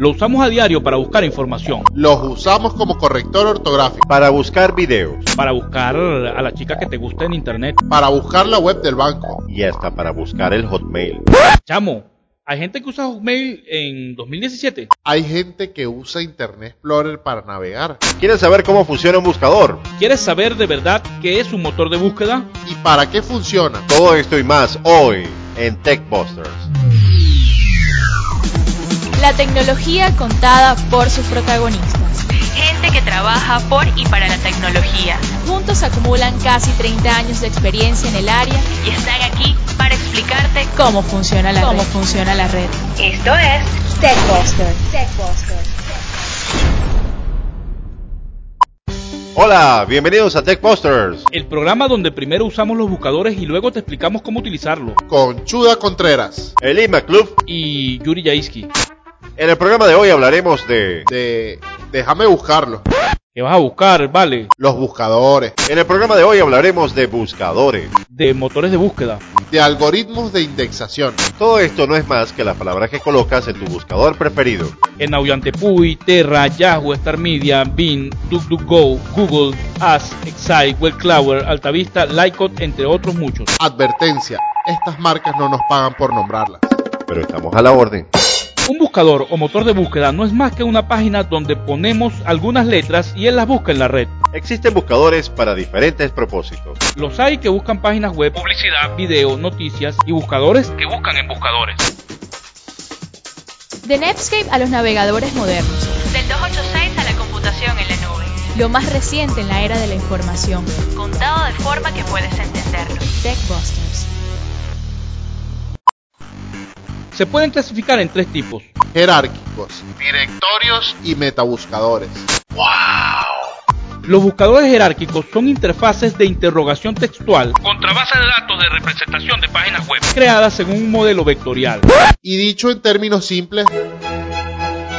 Lo usamos a diario para buscar información, Los usamos como corrector ortográfico, Para buscar videos para buscar a la chica que te gusta en internet. para buscar la web del banco. y hasta para buscar el Hotmail. Chamo, hay gente que usa Hotmail en 2017. Hay gente que usa Internet Explorer para navegar. ¿Quieres saber cómo funciona un buscador? ¿Quieres saber de verdad qué es un motor de búsqueda? ¿Y para qué funciona? Todo esto y más hoy en TechBusters. La tecnología contada por sus protagonistas. Gente que trabaja por y para la tecnología Juntos acumulan casi 30 años de experiencia en el área y están aquí para explicarte cómo funciona la Cómo red. funciona la red. esto es TechBusters. Hola, bienvenidos a TechBusters. El programa donde primero usamos los buscadores y luego te explicamos cómo utilizarlo. Con Chuda Contreras. El IMA Club. Y Yuri Yaisky. En el programa de hoy hablaremos de... De... Déjame buscarlo. ¿Qué vas a buscar? Vale. Los buscadores. En el programa de hoy hablaremos de buscadores. De motores de búsqueda. De algoritmos de indexación. Todo esto no es más que las palabras que colocas en tu buscador preferido. En Audiantepuy, Terra, Yahoo, Star Media, Bing, DuckDuckGo, Google, Ask, Excite, Webcloud, Altavista, Lycot, entre otros muchos. Advertencia. Estas marcas no nos pagan por nombrarlas. Pero estamos a la orden. Un buscador o motor de búsqueda no es más que una página donde ponemos algunas letras y él las busca en la red. Existen buscadores para diferentes propósitos. Los hay que buscan páginas web, publicidad, video, noticias y buscadores que buscan en buscadores. De Netscape a los navegadores modernos. del 286 a la computación en la nube, Lo más reciente en la era de la información. contado de forma que puedes entenderlo. TechBusters. Se pueden clasificar en tres tipos. Jerárquicos. Directorios y metabuscadores. Los buscadores jerárquicos son interfaces de interrogación textual contra bases de datos de representación de páginas web creadas según un modelo vectorial. Y dicho en términos simples,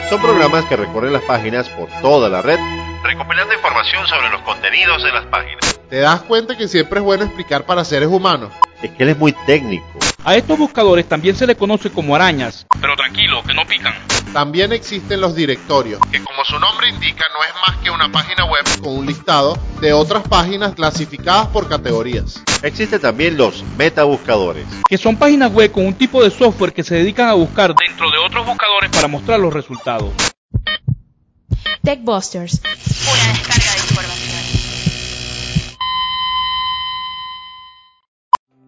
Son programas que recorren las páginas por toda la red, recopilando información sobre los contenidos de las páginas. te das cuenta que siempre es bueno explicar para seres humanos. Es que él es muy técnico. A estos buscadores también se les conoce como arañas. Pero tranquilo, que no pican. También existen los directorios, que como su nombre indica no es más que una página web con un listado de otras páginas clasificadas por categorías. Existen también los metabuscadores. Que son páginas web con un tipo de software que se dedican a buscar dentro de otros buscadores para mostrar los resultados. TechBusters. Una descarga de información.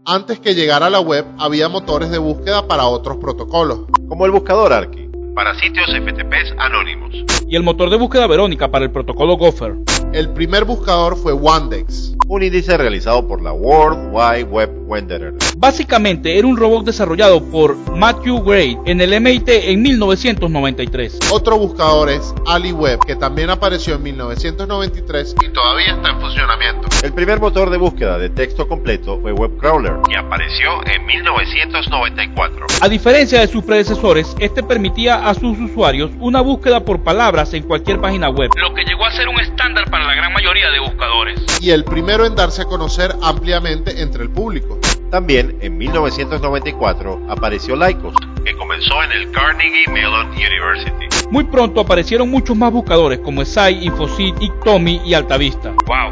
Antes que llegara a la web había motores de búsqueda para otros protocolos. Como el buscador Arqui, para sitios FTPs anónimos. Y el motor de búsqueda Verónica para el protocolo Gopher. El primer buscador fue Wandex. Un índice realizado por la World Wide Web Wanderer. Básicamente era un robot desarrollado por Matthew Gray en el MIT en 1993. Otro buscador es AliWeb, que también apareció en 1993 y todavía está en funcionamiento. El primer motor de búsqueda de texto completo fue WebCrawler y apareció en 1994. A diferencia de sus predecesores, este permitía a sus usuarios una búsqueda por palabras en cualquier página web, lo que llegó a ser un estándar para la gran mayoría de buscadores. Y el primero en darse a conocer ampliamente entre el público. También en 1994 apareció Lycos, que comenzó en el Carnegie Mellon University. Muy pronto aparecieron muchos más buscadores como Esai, Infosit, Ictomi y Altavista. ¡Wow!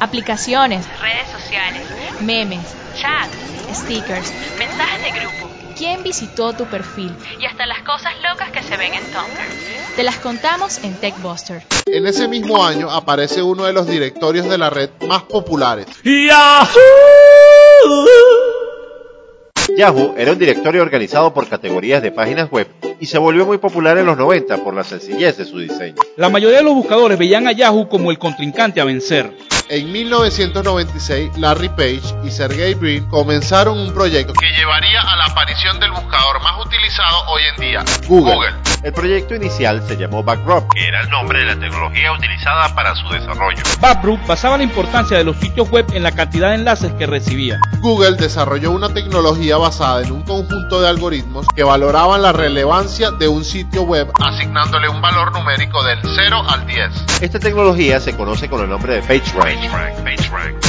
Aplicaciones, Redes sociales, memes, chat, stickers. mensajes de grupo ¿Quién visitó tu perfil? y hasta las cosas locas que se ven en Tumblr. Te las contamos en TechBuster. En ese mismo año aparece uno de los directorios de la red más populares. Yahoo era un directorio organizado por categorías de páginas web y se volvió muy popular en los 90 por la sencillez de su diseño. La mayoría de los buscadores veían a Yahoo como el contrincante a vencer. En 1996, Larry Page y Sergey Brin comenzaron un proyecto que llevaría a la aparición del buscador más utilizado hoy en día, Google. El proyecto inicial se llamó Backrub, que era el nombre de la tecnología utilizada para su desarrollo. Babru basaba la importancia de los sitios web en la cantidad de enlaces que recibía. Google desarrolló una tecnología basada en un conjunto de algoritmos que valoraban la relevancia de un sitio web asignándole un valor numérico del 0 al 10. Esta tecnología se conoce con el nombre de PageRank,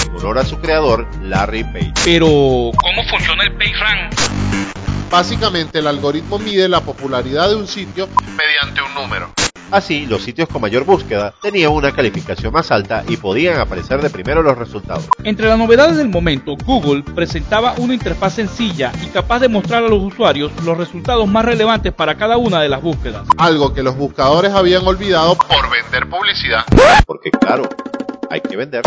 en honor a su creador, Larry Page. Pero, ¿cómo funciona el PageRank? Básicamente el algoritmo mide la popularidad de un sitio mediante un número. Así, los sitios con mayor búsqueda tenían una calificación más alta y podían aparecer de primero los resultados. Entre las novedades del momento, Google presentaba una interfaz sencilla y capaz de mostrar a los usuarios los resultados más relevantes para cada una de las búsquedas. Algo que los buscadores habían olvidado por vender publicidad. Porque claro, hay que vender.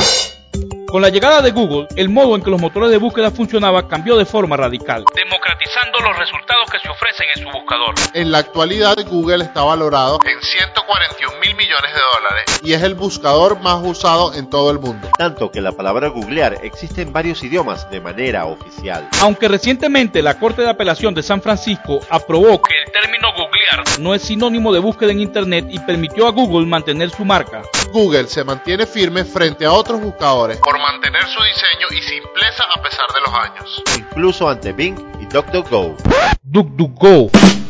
Con la llegada de Google, el modo en que los motores de búsqueda funcionaba cambió de forma radical, democratizando los resultados que se ofrecen en su buscador. En la actualidad, Google está valorado en 141 mil millones de dólares y es el buscador más usado en todo el mundo. Tanto que la palabra googlear existe en varios idiomas de manera oficial. Aunque recientemente la Corte de Apelación de San Francisco aprobó que el término googlear no es sinónimo de búsqueda en Internet y permitió a Google mantener su marca. Google se mantiene firme frente a otros buscadores por mantener su diseño y simpleza a pesar de los años. Incluso ante Bing y DuckDuckGo. DuckDuckGo.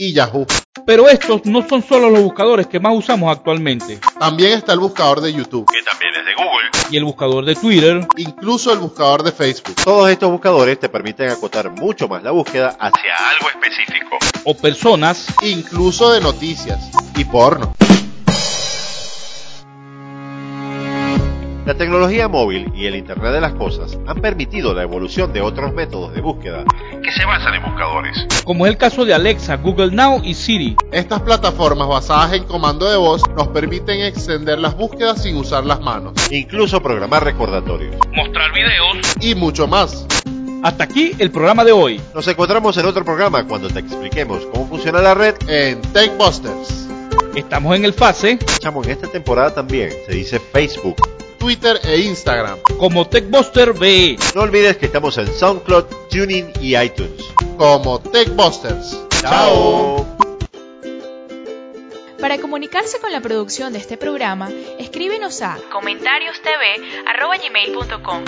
Y Yahoo. Pero estos no son solo los buscadores que más usamos actualmente. También está el buscador de YouTube, Que también es de Google. Y el buscador de Twitter. incluso el buscador de Facebook. Todos estos buscadores te permiten acotar mucho más la búsqueda hacia algo específico. O personas. incluso de noticias y porno. La tecnología móvil y el Internet de las Cosas han permitido la evolución de otros métodos de búsqueda que se basan en buscadores. Como es el caso de Alexa, Google Now y Siri. Estas plataformas basadas en comando de voz nos permiten extender las búsquedas sin usar las manos. Incluso programar recordatorios. Mostrar videos. Y mucho más. Hasta aquí el programa de hoy. Nos encontramos en otro programa cuando te expliquemos cómo funciona la red. En TechBusters, Estamos en el fase Chamo, en esta temporada también se dice Facebook. Twitter e Instagram. como TechBuster BE. No olvides que estamos en SoundCloud, Tuning y iTunes. Como TechBusters. ¡Chao! Para comunicarse con la producción de este programa, escríbenos a Comentarios TV arroba gmail.com